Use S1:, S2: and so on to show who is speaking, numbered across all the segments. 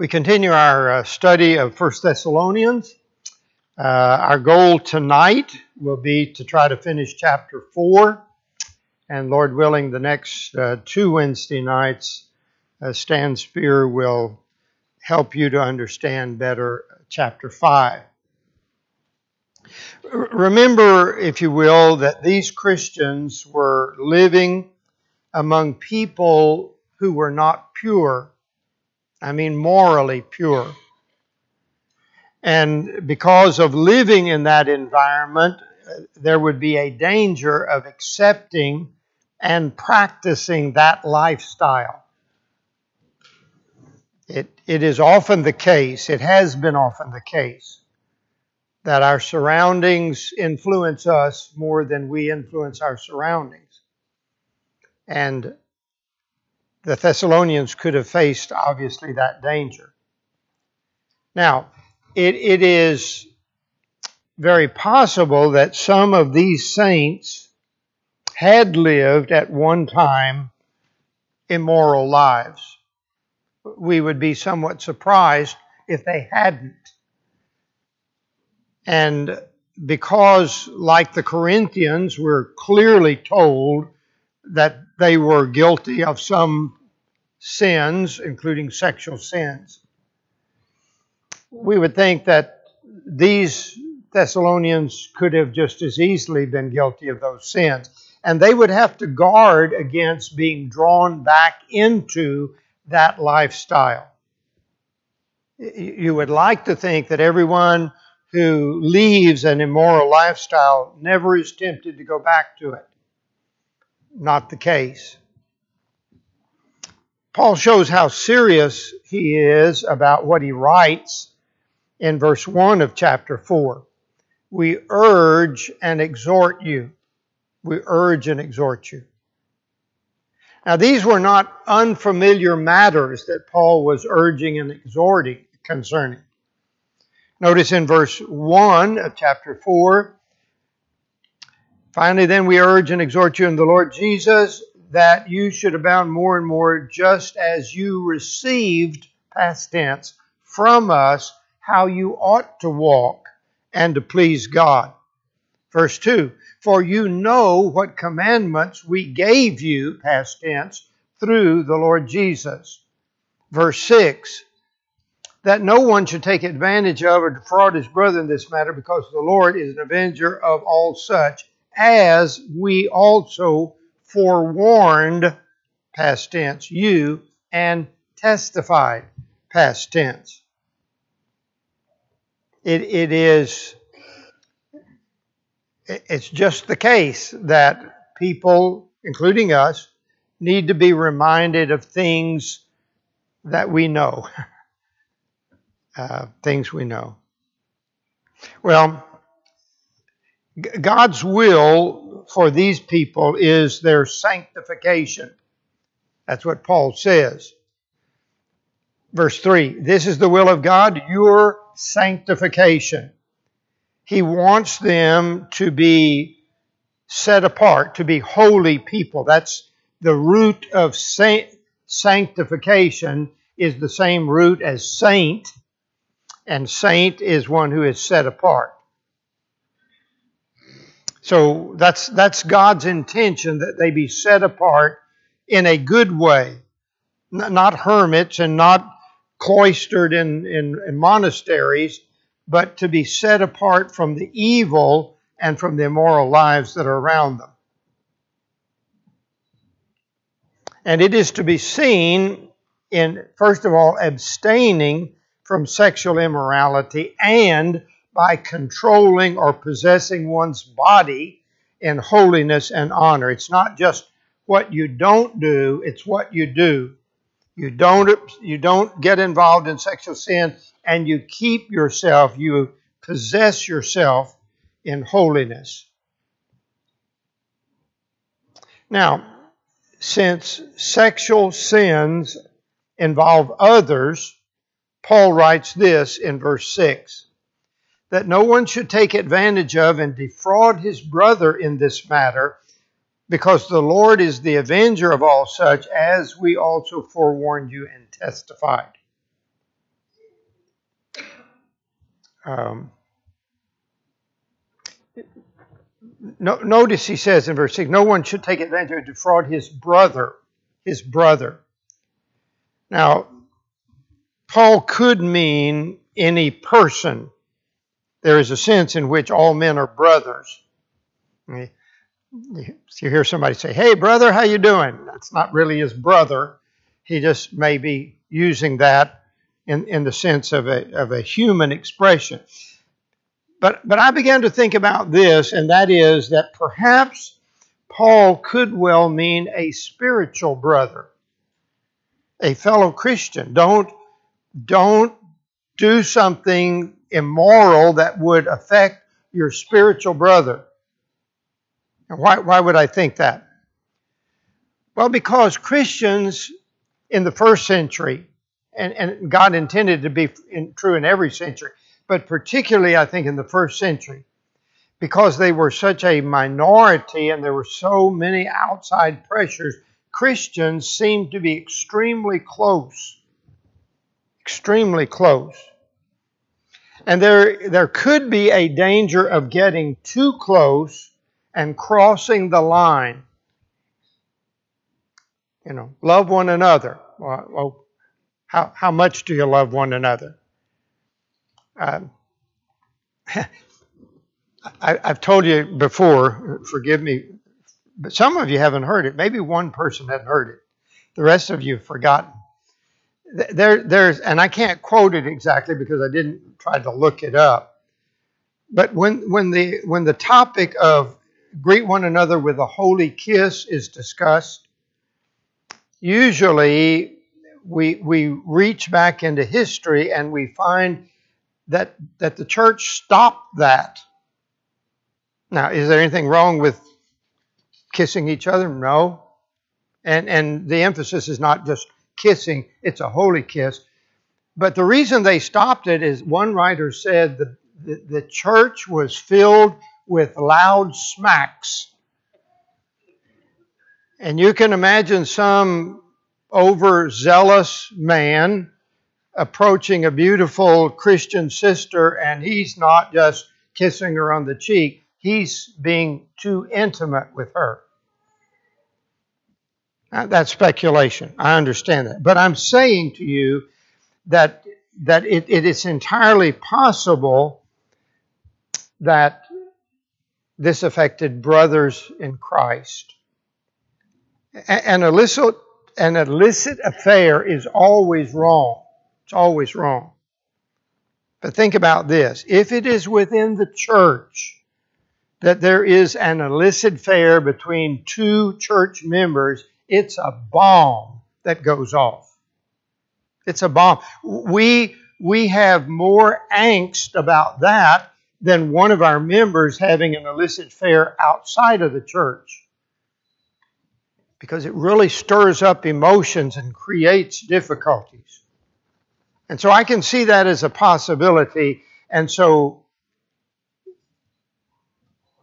S1: We continue our uh, study of First Thessalonians. Uh, our goal tonight will be to try to finish chapter 4, and Lord willing, the next uh, two Wednesday nights, uh, Stan Spear will help you to understand better chapter 5. Remember, if you will, that these Christians were living among people who were not pure I mean morally pure. And because of living in that environment, there would be a danger of accepting and practicing that lifestyle. It, it is often the case, it has been often the case, that our surroundings influence us more than we influence our surroundings. And the Thessalonians could have faced, obviously, that danger. Now, it, it is very possible that some of these saints had lived at one time immoral lives. We would be somewhat surprised if they hadn't. And because, like the Corinthians, we're clearly told that they were guilty of some sins, including sexual sins. We would think that these Thessalonians could have just as easily been guilty of those sins. And they would have to guard against being drawn back into that lifestyle. You would like to think that everyone who leaves an immoral lifestyle never is tempted to go back to it not the case. Paul shows how serious he is about what he writes in verse 1 of chapter 4. We urge and exhort you. We urge and exhort you. Now, these were not unfamiliar matters that Paul was urging and exhorting concerning. Notice in verse 1 of chapter 4, Finally, then we urge and exhort you in the Lord Jesus that you should abound more and more, just as you received, past tense, from us how you ought to walk and to please God. Verse 2 For you know what commandments we gave you, past tense, through the Lord Jesus. Verse 6 That no one should take advantage of or defraud his brother in this matter, because the Lord is an avenger of all such as we also forewarned, past tense, you, and testified, past tense. It, it is, it's just the case that people, including us, need to be reminded of things that we know. Uh, things we know. Well, God's will for these people is their sanctification. That's what Paul says. Verse 3 This is the will of God, your sanctification. He wants them to be set apart, to be holy people. That's the root of sanctification is the same root as saint, and saint is one who is set apart. So that's, that's God's intention that they be set apart in a good way, not hermits and not cloistered in, in, in monasteries, but to be set apart from the evil and from the immoral lives that are around them. And it is to be seen in, first of all, abstaining from sexual immorality and by controlling or possessing one's body in holiness and honor. It's not just what you don't do, it's what you do. You don't, you don't get involved in sexual sin and you keep yourself, you possess yourself in holiness. Now, since sexual sins involve others, Paul writes this in verse 6 that no one should take advantage of and defraud his brother in this matter, because the Lord is the avenger of all such, as we also forewarned you and testified. Um, no, notice he says in verse 6 no one should take advantage to defraud his brother. His brother. Now, Paul could mean any person. There is a sense in which all men are brothers. You hear somebody say, "Hey, brother, how you doing?" That's not really his brother. He just may be using that in, in the sense of a, of a human expression. But, but I began to think about this, and that is that perhaps Paul could well mean a spiritual brother, a fellow Christian. Don't, don't do something immoral that would affect your spiritual brother. And why, why would I think that? Well, because Christians in the first century, and, and God intended to be in, true in every century, but particularly, I think, in the first century, because they were such a minority and there were so many outside pressures, Christians seemed to be extremely close. Extremely close. And there, there could be a danger of getting too close and crossing the line. You know, love one another. Well, how, how much do you love one another? Um, I, have told you before, forgive me, but some of you haven't heard it. Maybe one person hadn't heard it. The rest of you have forgotten. There, there's, and I can't quote it exactly because I didn't try to look it up. But when, when, the, when the topic of greet one another with a holy kiss is discussed, usually we, we reach back into history and we find that, that the church stopped that. Now, is there anything wrong with kissing each other? No. And, and the emphasis is not just kissing, it's a holy kiss. But the reason they stopped it is one writer said the, the, the church was filled with loud smacks. And you can imagine some overzealous man approaching a beautiful Christian sister, and he's not just kissing her on the cheek, he's being too intimate with her. Now, that's speculation. I understand that. But I'm saying to you that, that it, it is entirely possible that this affected brothers in Christ. An illicit, an illicit affair is always wrong. It's always wrong. But think about this if it is within the church that there is an illicit affair between two church members, it's a bomb that goes off. It's a bomb. We, we have more angst about that than one of our members having an illicit affair outside of the church. Because it really stirs up emotions and creates difficulties. And so I can see that as a possibility. And so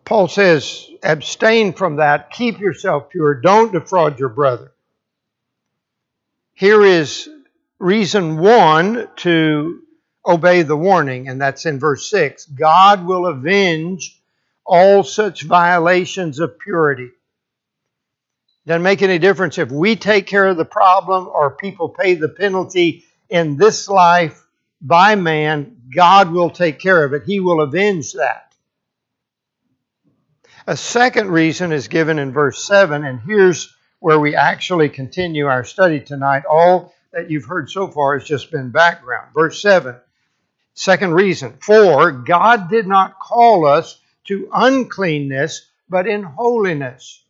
S1: Paul says, abstain from that, keep yourself pure, don't defraud your brother. Here is reason one to obey the warning, and that's in verse 6. God will avenge all such violations of purity. Doesn't make any difference if we take care of the problem or people pay the penalty in this life by man, God will take care of it. He will avenge that. A second reason is given in verse 7, and here's where we actually continue our study tonight. All that you've heard so far has just been background. Verse 7, second reason, for God did not call us to uncleanness, but in holiness.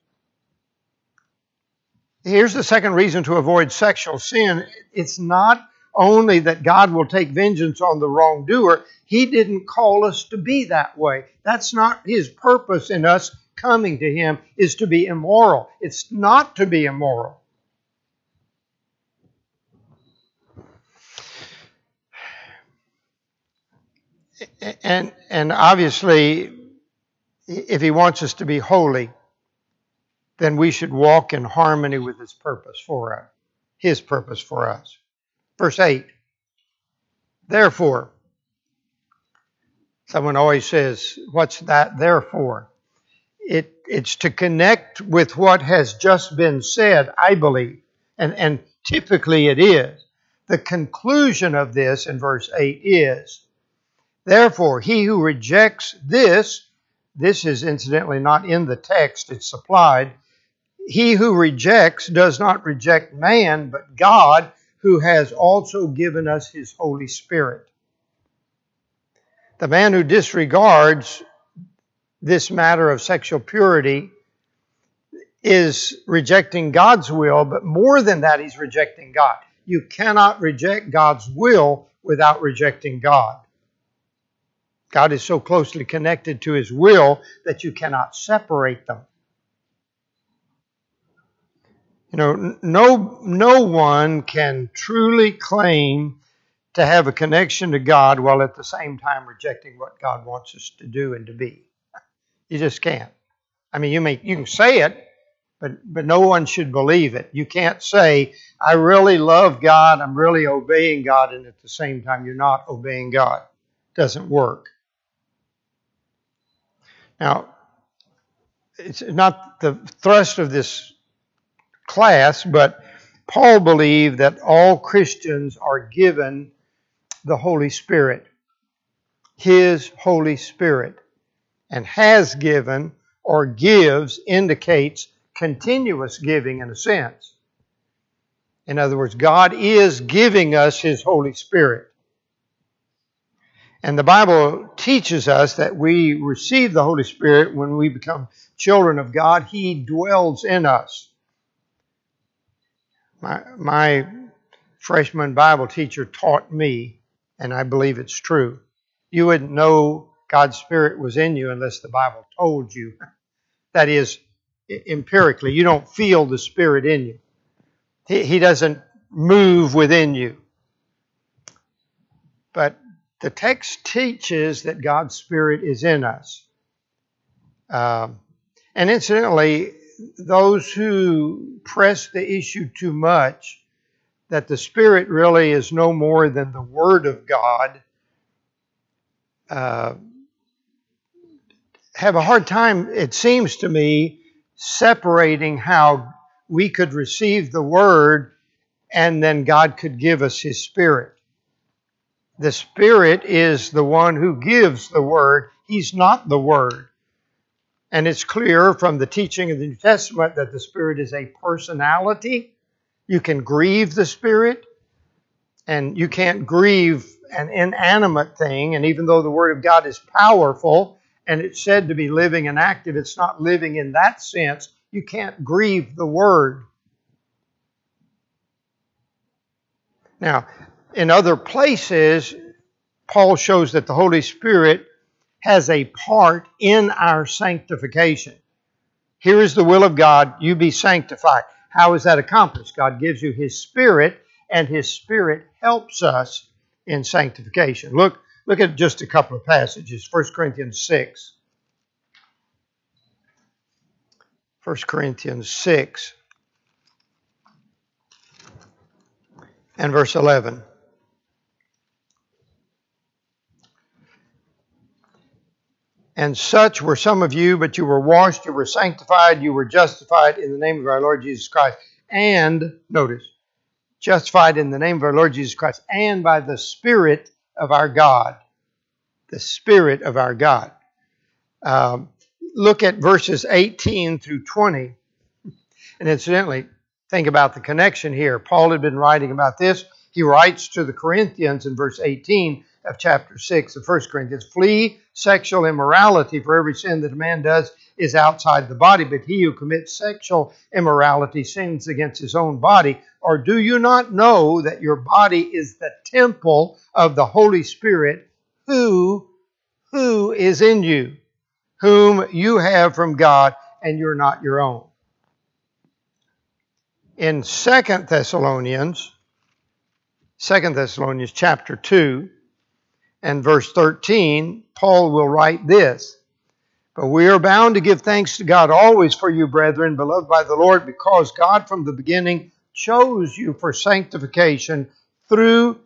S1: Here's the second reason to avoid sexual sin it's not only that God will take vengeance on the wrongdoer. He didn't call us to be that way. That's not His purpose in us coming to Him, is to be immoral. It's not to be immoral. And, and obviously, if He wants us to be holy, then we should walk in harmony with His purpose for us, His purpose for us. Verse 8 Therefore, Someone always says, What's that there for? It, it's to connect with what has just been said, I believe. And, and typically it is. The conclusion of this in verse 8 is Therefore, he who rejects this, this is incidentally not in the text, it's supplied. He who rejects does not reject man, but God, who has also given us his Holy Spirit. The man who disregards this matter of sexual purity is rejecting God's will, but more than that, he's rejecting God. You cannot reject God's will without rejecting God. God is so closely connected to his will that you cannot separate them. You know, no, no one can truly claim to have a connection to God while at the same time rejecting what God wants us to do and to be. You just can't. I mean, you may you can say it, but but no one should believe it. You can't say, "I really love God, I'm really obeying God," and at the same time you're not obeying God. It doesn't work. Now, it's not the thrust of this class, but Paul believed that all Christians are given the Holy Spirit, His Holy Spirit, and has given or gives indicates continuous giving in a sense. In other words, God is giving us His Holy Spirit. And the Bible teaches us that we receive the Holy Spirit when we become children of God. He dwells in us. My, my freshman Bible teacher taught me, and I believe it's true, you wouldn't know God's Spirit was in you unless the Bible told you. That is, empirically, you don't feel the Spirit in you. He, he doesn't move within you. But the text teaches that God's Spirit is in us. Um, and incidentally, those who press the issue too much, that the Spirit really is no more than the Word of God, uh, have a hard time, it seems to me, separating how we could receive the Word and then God could give us His Spirit. The Spirit is the one who gives the Word, He's not the Word. And it's clear from the teaching of the New Testament that the Spirit is a personality. You can grieve the Spirit, and you can't grieve an inanimate thing. And even though the Word of God is powerful and it's said to be living and active, it's not living in that sense. You can't grieve the Word. Now, in other places, Paul shows that the Holy Spirit has a part in our sanctification. Here is the will of God, you be sanctified. How is that accomplished? God gives you His Spirit, and His Spirit helps us in sanctification. Look, look at just a couple of passages. 1 Corinthians 6. 1 Corinthians 6 and verse 11. And such were some of you, but you were washed, you were sanctified, you were justified in the name of our Lord Jesus Christ. And, notice, justified in the name of our Lord Jesus Christ and by the Spirit of our God. The Spirit of our God. Um, look at verses 18 through 20. And incidentally, think about the connection here. Paul had been writing about this. He writes to the Corinthians in verse 18 of chapter 6 of 1 Corinthians. Flee sexual immorality, for every sin that a man does is outside the body, but he who commits sexual immorality sins against his own body. Or do you not know that your body is the temple of the Holy Spirit who who is in you, whom you have from God, and you're not your own? In Second Thessalonians, Second Thessalonians chapter 2, and verse 13, Paul will write this But we are bound to give thanks to God always for you, brethren, beloved by the Lord, because God from the beginning chose you for sanctification through,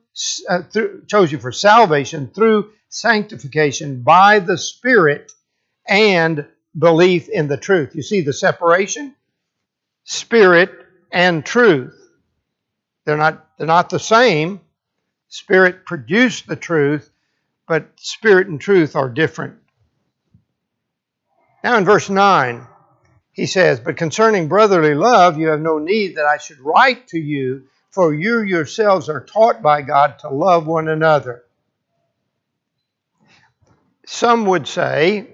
S1: uh, through chose you for salvation through sanctification by the Spirit and belief in the truth. You see the separation? Spirit and truth. They're not, they're not the same. Spirit produced the truth, but spirit and truth are different. Now in verse 9, he says, But concerning brotherly love, you have no need that I should write to you, for you yourselves are taught by God to love one another. Some would say,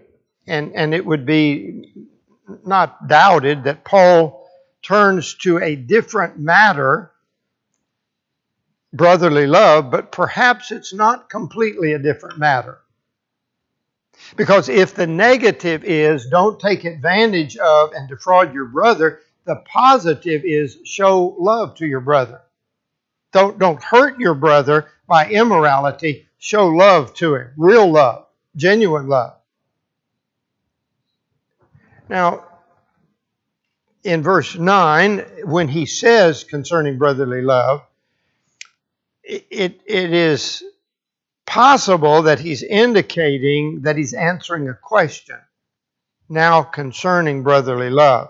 S1: and, and it would be not doubted, that Paul turns to a different matter, brotherly love, but perhaps it's not completely a different matter. Because if the negative is don't take advantage of and defraud your brother, the positive is show love to your brother. Don't, don't hurt your brother by immorality. Show love to him. Real love. Genuine love. Now, in verse 9, when he says concerning brotherly love, it, it is possible that he's indicating that he's answering a question now concerning brotherly love.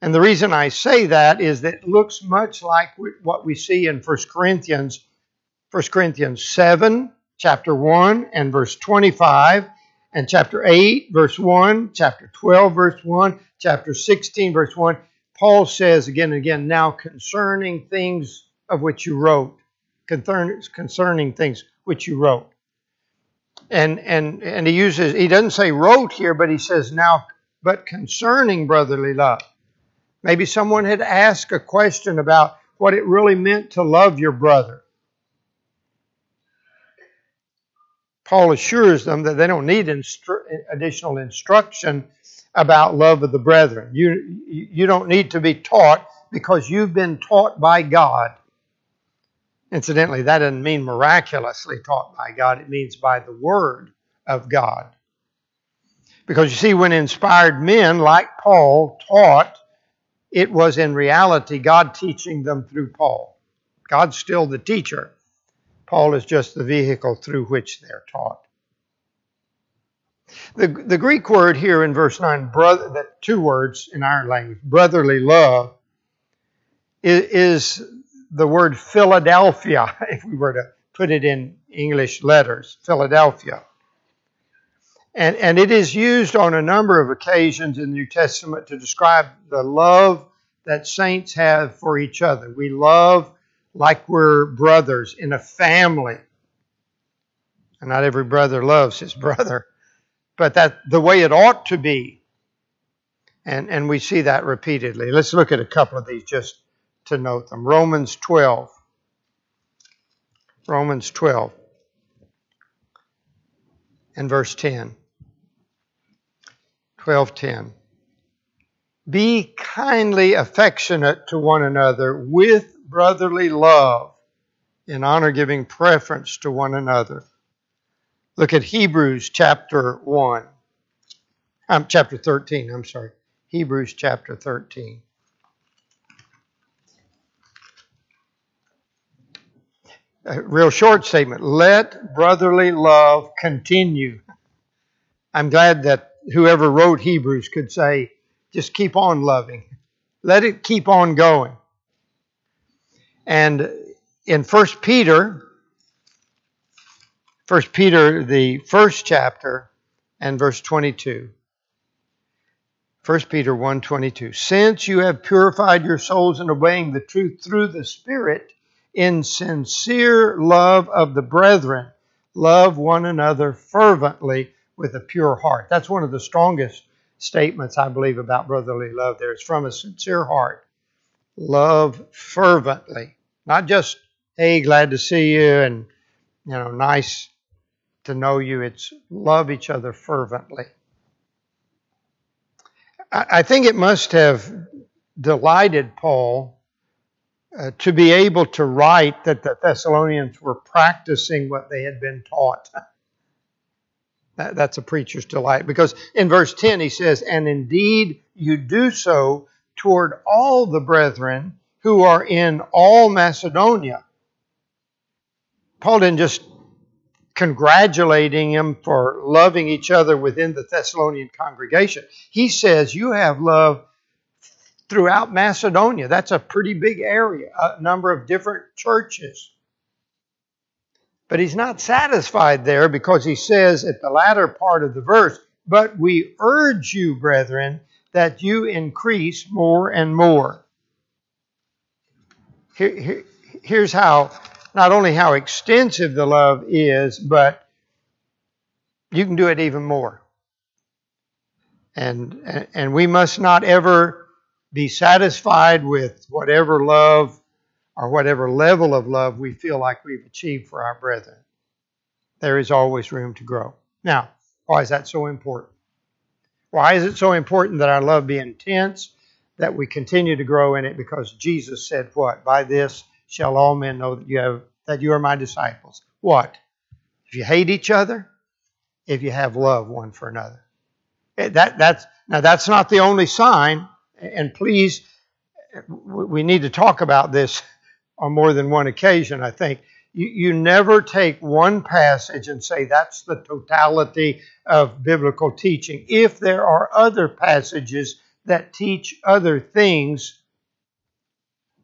S1: And the reason I say that is that it looks much like what we see in 1 Corinthians, 1 Corinthians 7, chapter 1, and verse 25, and chapter 8, verse 1, chapter 12, verse 1, chapter 16, verse 1. Paul says again and again, now concerning things of which you wrote, concerning things which you wrote. And and and he uses he doesn't say wrote here, but he says now but concerning brotherly love. Maybe someone had asked a question about what it really meant to love your brother. Paul assures them that they don't need instru- additional instruction about love of the brethren. You, you don't need to be taught because you've been taught by God Incidentally, that doesn't mean miraculously taught by God, it means by the Word of God. Because you see, when inspired men like Paul taught, it was in reality God teaching them through Paul. God's still the teacher. Paul is just the vehicle through which they're taught. The, the Greek word here in verse 9, brother, that two words in our language, brotherly love, is, is the word Philadelphia, if we were to put it in English letters, Philadelphia. And, and it is used on a number of occasions in the New Testament to describe the love that saints have for each other. We love like we're brothers in a family. And not every brother loves his brother, but that the way it ought to be. And, and we see that repeatedly. Let's look at a couple of these just to note them. Romans 12. Romans 12 and verse 10. 12:10 Be kindly affectionate to one another with brotherly love in honor giving preference to one another. Look at Hebrews chapter 1. Um, chapter 13, I'm sorry. Hebrews chapter 13. A real short statement. Let brotherly love continue. I'm glad that whoever wrote Hebrews could say, just keep on loving. Let it keep on going. And in 1 Peter, 1 Peter, the first chapter, and verse 22. 1 Peter 1:22 Since you have purified your souls in obeying the truth through the Spirit, in sincere love of the brethren, love one another fervently with a pure heart. That's one of the strongest statements I believe about brotherly love there. It's from a sincere heart. Love fervently. Not just, hey, glad to see you and, you know, nice to know you. It's love each other fervently. I think it must have delighted Paul uh, to be able to write that the Thessalonians were practicing what they had been taught. that, that's a preacher's delight because in verse 10 he says, And indeed you do so toward all the brethren who are in all Macedonia. Paul didn't just congratulating him for loving each other within the Thessalonian congregation. He says, You have love throughout Macedonia. That's a pretty big area, a number of different churches. But he's not satisfied there because he says at the latter part of the verse, But we urge you, brethren, that you increase more and more. Here, here, here's how, not only how extensive the love is, but you can do it even more. And, and we must not ever be satisfied with whatever love or whatever level of love we feel like we've achieved for our brethren. There is always room to grow. Now, why is that so important? Why is it so important that our love be intense, that we continue to grow in it? Because Jesus said, What? By this shall all men know that you have that you are my disciples. What? If you hate each other, if you have love one for another. That, that's, now, that's not the only sign, and please, we need to talk about this on more than one occasion, I think. You, you never take one passage and say that's the totality of biblical teaching. If there are other passages that teach other things,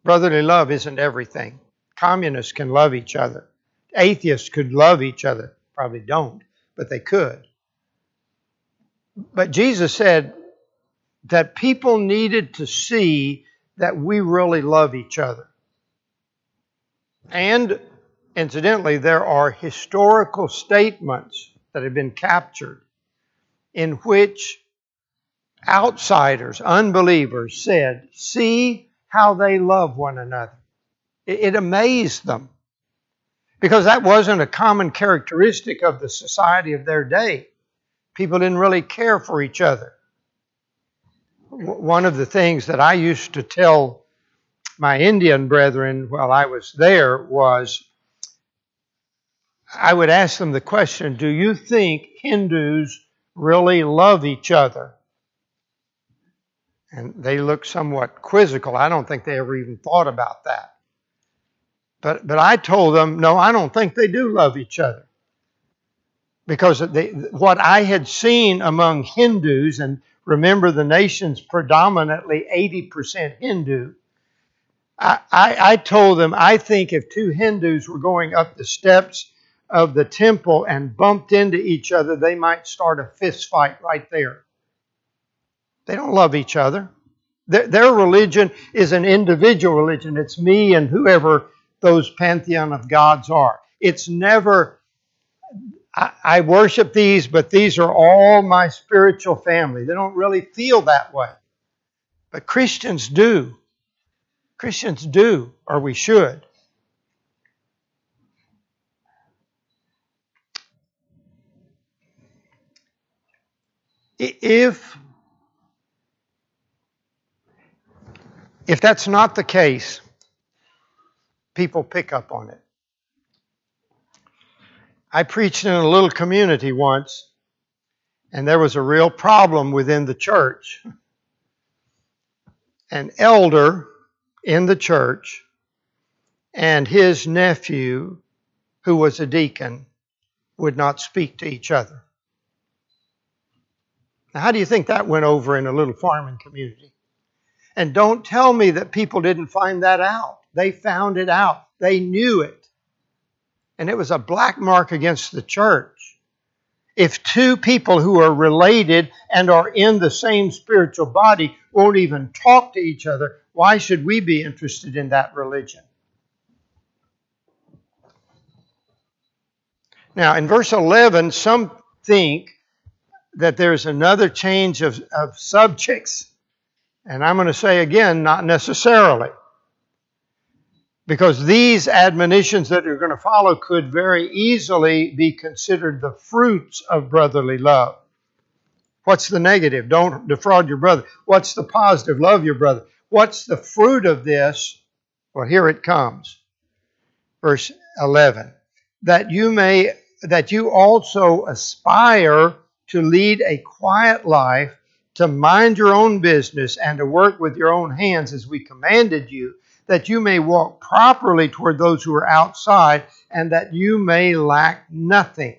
S1: brotherly love isn't everything. Communists can love each other, atheists could love each other. Probably don't, but they could. But Jesus said that people needed to see that we really love each other. And incidentally, there are historical statements that have been captured in which outsiders, unbelievers, said, See how they love one another. It, amazed them because that wasn't a common characteristic of the society of their day. People didn't really care for each other. One of the things that I used to tell my Indian brethren while I was there was I would ask them the question Do you think Hindus really love each other? And they looked somewhat quizzical. I don't think they ever even thought about that. But, but I told them, no, I don't think they do love each other. Because they, what I had seen among Hindus, and remember the nation's predominantly 80% Hindu, I, I, I told them, I think if two Hindus were going up the steps of the temple and bumped into each other, they might start a fist fight right there. They don't love each other. Their, their religion is an individual religion. It's me and whoever those pantheon of gods are. It's never, I, worship these, but these are all my spiritual family. They don't really feel that way. But Christians do. Christians do, or we should. If if that's not the case, people pick up on it. I preached in a little community once, and there was a real problem within the church. An elder in the church and his nephew, who was a deacon, would not speak to each other. Now, how do you think that went over in a little farming community? And don't tell me that people didn't find that out. They found it out. They knew it. And it was a black mark against the church. If two people who are related and are in the same spiritual body won't even talk to each other, why should we be interested in that religion? Now, in verse 11, some think that there's another change of, of subjects. And I'm going to say again, not necessarily. Because these admonitions that are going to follow could very easily be considered the fruits of brotherly love. What's the negative? Don't defraud your brother. What's the positive? Love your brother. What's the fruit of this? Well, here it comes. Verse 11. That you may, that you also aspire to lead a quiet life, to mind your own business, and to work with your own hands as we commanded you, that you may walk properly toward those who are outside, and that you may lack nothing.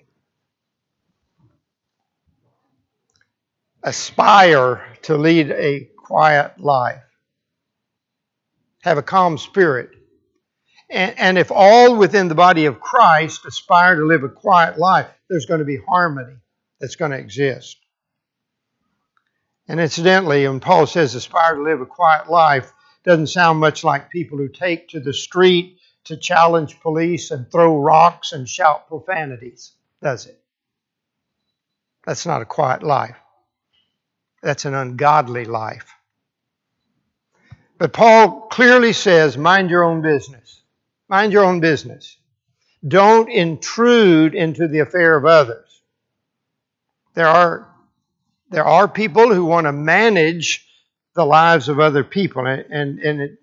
S1: Aspire to lead a quiet life. Have a calm spirit. And, and if all within the body of Christ aspire to live a quiet life, there's going to be harmony that's going to exist. And incidentally, when Paul says aspire to live a quiet life, doesn't sound much like people who take to the street to challenge police and throw rocks and shout profanities, does it? That's not a quiet life. That's an ungodly life. But Paul clearly says, mind your own business. Mind your own business. Don't intrude into the affair of others. There are, there are people who want to manage the lives of other people, and, and, and it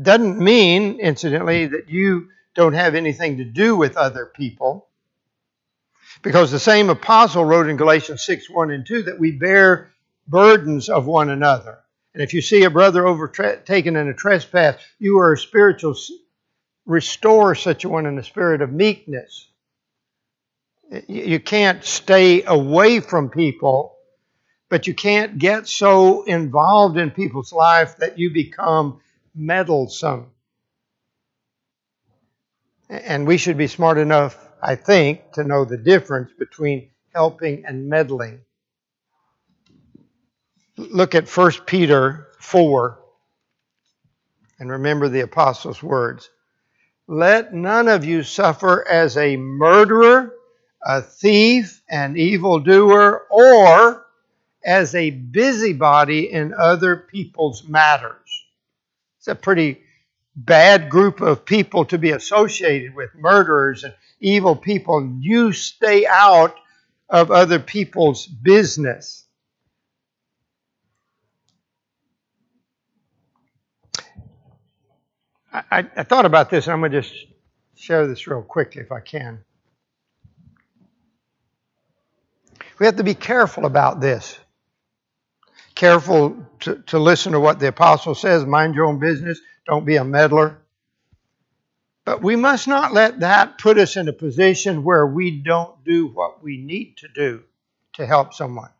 S1: doesn't mean, incidentally, that you don't have anything to do with other people. Because the same apostle wrote in Galatians 6 1 and 2 that we bear burdens of one another. And if you see a brother overtaken in a trespass, you are a spiritual, restore such a one in the spirit of meekness. You can't stay away from people, but you can't get so involved in people's life that you become meddlesome. And we should be smart enough, I think, to know the difference between helping and meddling. Look at 1 Peter 4 and remember the apostles' words. Let none of you suffer as a murderer, a thief, an evildoer, or as a busybody in other people's matters. It's a pretty bad group of people to be associated with, murderers and evil people. You stay out of other people's business. I, I thought about this, and I'm going to just share this real quickly if I can. We have to be careful about this. Careful to, to listen to what the apostle says, mind your own business, don't be a meddler. But we must not let that put us in a position where we don't do what we need to do to help someone.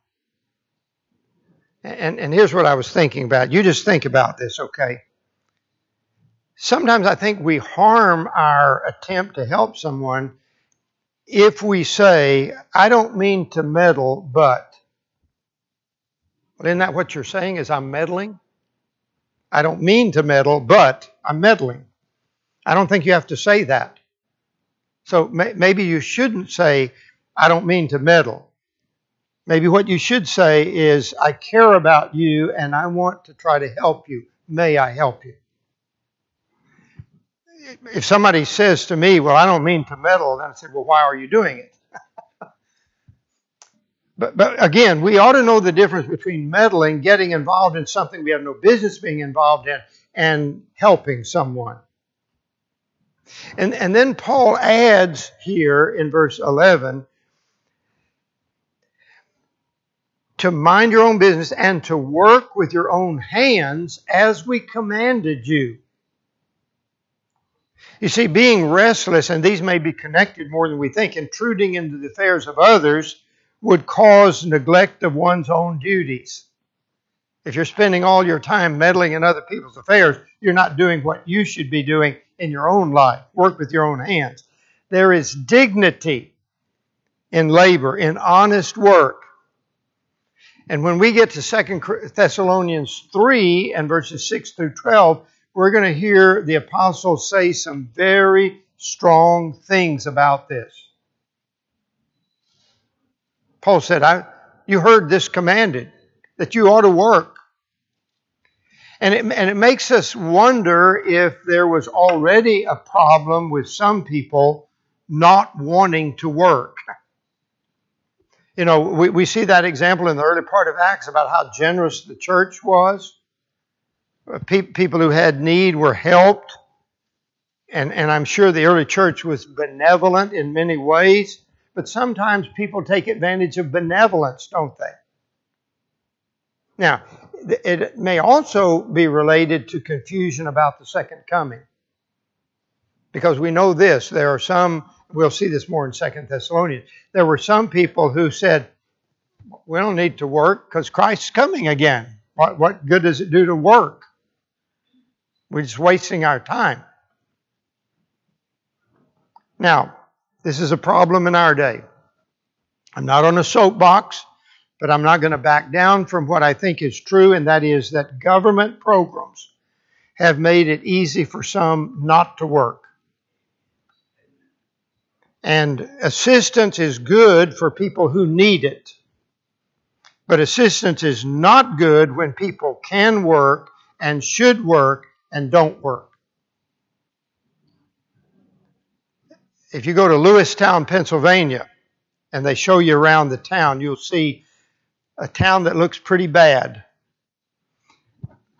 S1: And, and here's what I was thinking about. You just think about this, okay? sometimes I think we harm our attempt to help someone if we say, I don't mean to meddle, but. Well, isn't that what you're saying? Is I'm meddling? I don't mean to meddle, but I'm meddling. I don't think you have to say that. So maybe you shouldn't say, I don't mean to meddle. Maybe what you should say is, I care about you and I want to try to help you. May I help you? if somebody says to me, Well, I don't mean to meddle, then I say, Well, why are you doing it? but, but again, we ought to know the difference between meddling, getting involved in something we have no business being involved in, and helping someone. And, and then Paul adds here in verse 11 to mind your own business and to work with your own hands as we commanded you you see, being restless, and these may be connected more than we think, intruding into the affairs of others would cause neglect of one's own duties. If you're spending all your time meddling in other people's affairs, you're not doing what you should be doing in your own life. Work with your own hands. There is dignity in labor, in honest work. And when we get to 2 Thessalonians 3 and verses 6 through 12, we're going to hear the apostles say some very strong things about this. Paul said, I, You heard this commanded, that you ought to work. And it, and it makes us wonder if there was already a problem with some people not wanting to work. You know, we, we see that example in the early part of Acts about how generous the church was people who had need were helped. And, and I'm sure the early church was benevolent in many ways, but sometimes people take advantage of benevolence, don't they? Now, it may also be related to confusion about the second coming. Because we know this, there are some, we'll see this more in Second Thessalonians, there were some people who said, we don't need to work because Christ's coming again. What, what good does it do to work? We're just wasting our time. Now, this is a problem in our day. I'm not on a soapbox, but I'm not going to back down from what I think is true, and that is that government programs have made it easy for some not to work. And assistance is good for people who need it. But assistance is not good when people can work and should work and don't work. If you go to Lewistown, Pennsylvania, and they show you around the town, you'll see a town that looks pretty bad.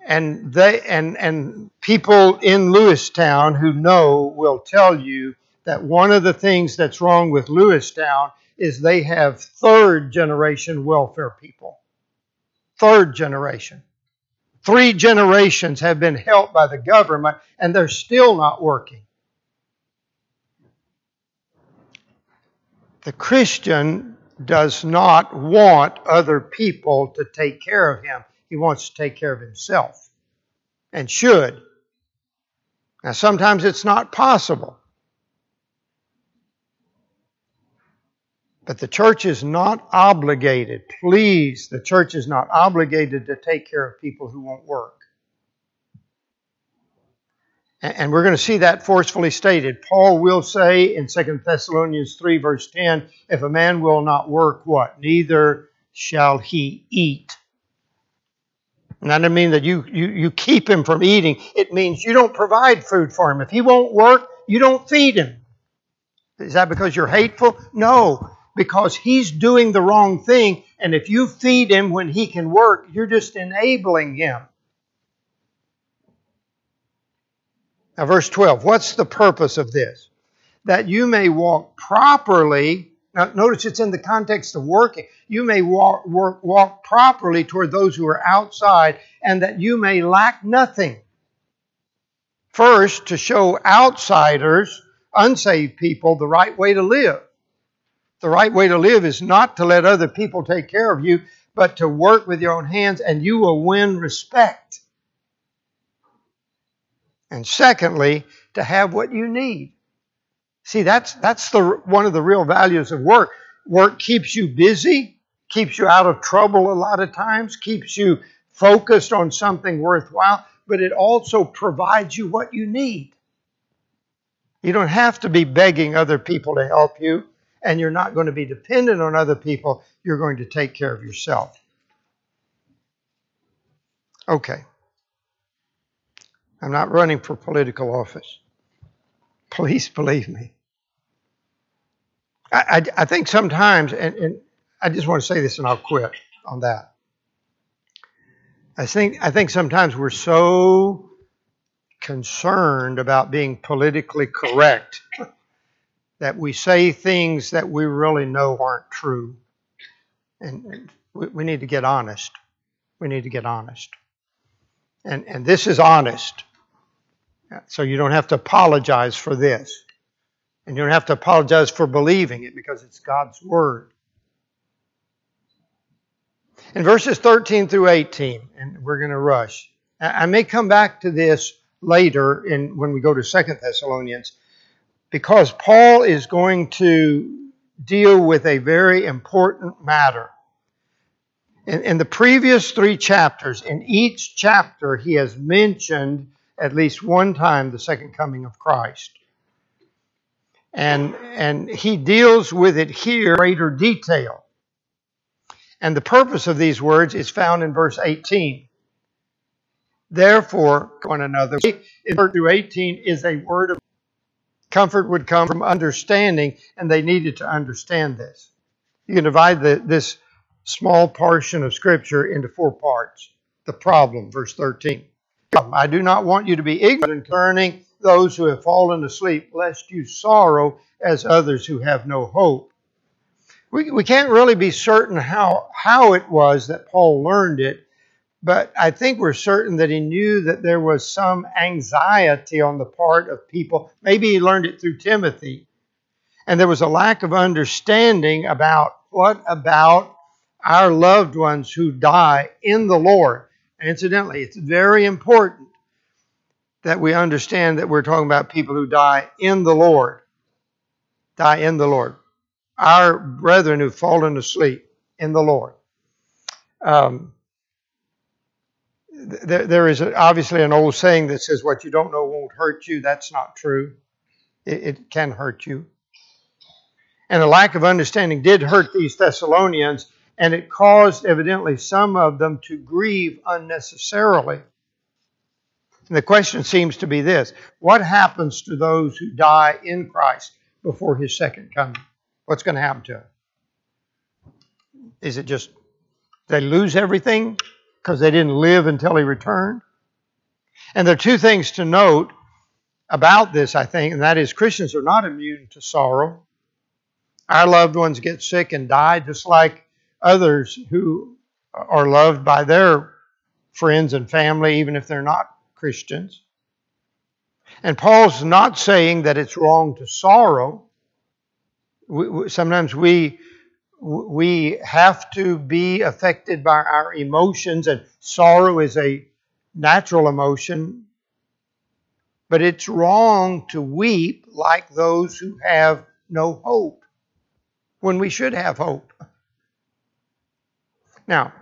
S1: And they and and people in Lewistown who know will tell you that one of the things that's wrong with Lewistown is they have third generation welfare people. Third generation. Three generations have been helped by the government and they're still not working. The Christian does not want other people to take care of him. He wants to take care of himself and should. Now, sometimes it's not possible. But the church is not obligated, please, the church is not obligated to take care of people who won't work. And we're going to see that forcefully stated. Paul will say in 2 Thessalonians 3, verse 10, if a man will not work, what? Neither shall he eat. And that doesn't mean that you, you, you keep him from eating. It means you don't provide food for him. If he won't work, you don't feed him. Is that because you're hateful? No because he's doing the wrong thing. And if you feed him when he can work, you're just enabling him. Now, verse 12, what's the purpose of this? That you may walk properly. Now, notice it's in the context of working. You may walk, work, walk properly toward those who are outside, and that you may lack nothing. First, to show outsiders, unsaved people, the right way to live. The right way to live is not to let other people take care of you, but to work with your own hands, and you will win respect. And secondly, to have what you need. See, that's, that's the, one of the real values of work. Work keeps you busy, keeps you out of trouble a lot of times, keeps you focused on something worthwhile, but it also provides you what you need. You don't have to be begging other people to help you and you're not going to be dependent on other people. You're going to take care of yourself. Okay. I'm not running for political office. Please believe me. I, I, I think sometimes, and, and I just want to say this and I'll quit on that. I think, I think sometimes we're so concerned about being politically correct that we say things that we really know aren't true. And we, we need to get honest. We need to get honest. And, and this is honest. So you don't have to apologize for this. And you don't have to apologize for believing it because it's God's Word. In verses 13 through 18, and we're going to rush. I may come back to this later in, when we go to Second Thessalonians because Paul is going to deal with a very important matter. In, in, the previous three chapters, in each chapter, he has mentioned at least one time the second coming of Christ. And, and he deals with it here in greater detail. And the purpose of these words is found in verse 18. Therefore, one another, in verse 18 is a word of Comfort would come from understanding, and they needed to understand this. You can divide the, this small portion of Scripture into four parts. The problem, verse 13. I do not want you to be ignorant concerning those who have fallen asleep, lest you sorrow as others who have no hope. We, we can't really be certain how, how it was that Paul learned it, but I think we're certain that he knew that there was some anxiety on the part of people. Maybe he learned it through Timothy. And there was a lack of understanding about what about our loved ones who die in the Lord. Incidentally, it's very important that we understand that we're talking about people who die in the Lord. Die in the Lord. Our brethren who've fallen asleep in the Lord. Um, there, there is obviously an old saying that says, What you don't know won't hurt you. That's not true. It, it can hurt you. And the lack of understanding did hurt these Thessalonians, and it caused, evidently, some of them to grieve unnecessarily. And the question seems to be this What happens to those who die in Christ before his second coming? What's going to happen to them? Is it just they lose everything? because they didn't live until he returned. And there are two things to note about this, I think, and that is Christians are not immune to sorrow. Our loved ones get sick and die just like others who are loved by their friends and family, even if they're not Christians. And Paul's not saying that it's wrong to sorrow. sometimes we we have to be affected by our emotions, and sorrow is a natural emotion. But it's wrong to weep like those who have no hope when we should have hope. Now,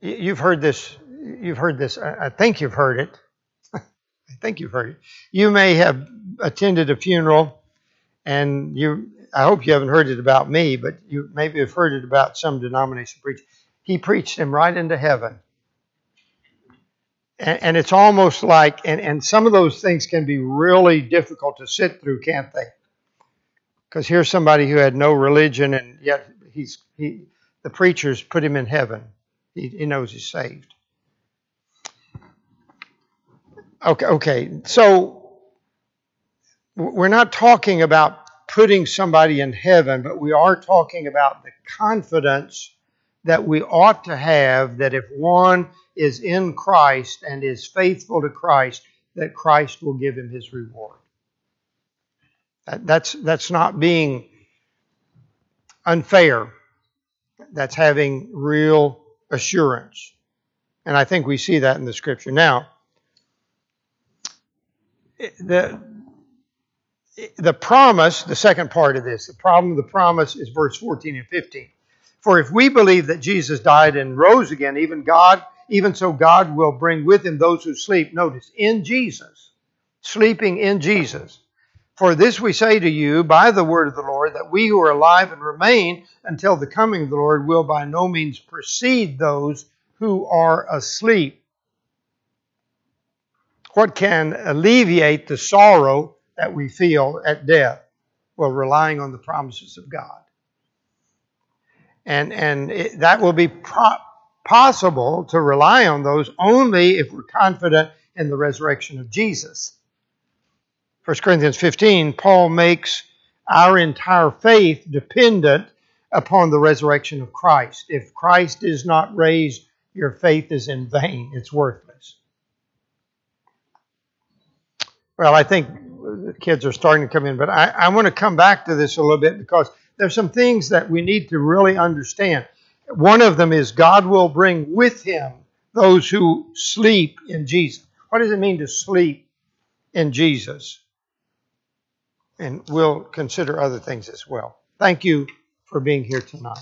S1: you've heard this. You've heard this. I think you've heard it. I think you've heard it. You may have attended a funeral and you I hope you haven't heard it about me, but you maybe have heard it about some denomination preacher. He preached him right into heaven. And, and it's almost like, and, and some of those things can be really difficult to sit through, can't they? Because here's somebody who had no religion, and yet he's he, the preachers put him in heaven. He, he knows he's saved. Okay, okay. So we're not talking about putting somebody in heaven, but we are talking about the confidence that we ought to have that if one is in Christ and is faithful to Christ, that Christ will give him his reward. That's, that's not being unfair. That's having real assurance. And I think we see that in the scripture. Now, the, the promise, the second part of this, the problem of the promise is verse 14 and 15. For if we believe that Jesus died and rose again, even God, even so God will bring with him those who sleep. Notice, in Jesus, sleeping in Jesus. For this we say to you by the word of the Lord, that we who are alive and remain until the coming of the Lord will by no means precede those who are asleep. What can alleviate the sorrow that we feel at death? Well, relying on the promises of God. And, and it, that will be pro- possible to rely on those only if we're confident in the resurrection of Jesus. 1 Corinthians 15, Paul makes our entire faith dependent upon the resurrection of Christ. If Christ is not raised, your faith is in vain, it's worthless. Well, I think the kids are starting to come in, but I, I want to come back to this a little bit because there's some things that we need to really understand. One of them is God will bring with him those who sleep in Jesus. What does it mean to sleep in Jesus? And we'll consider other things as well. Thank you for being here tonight.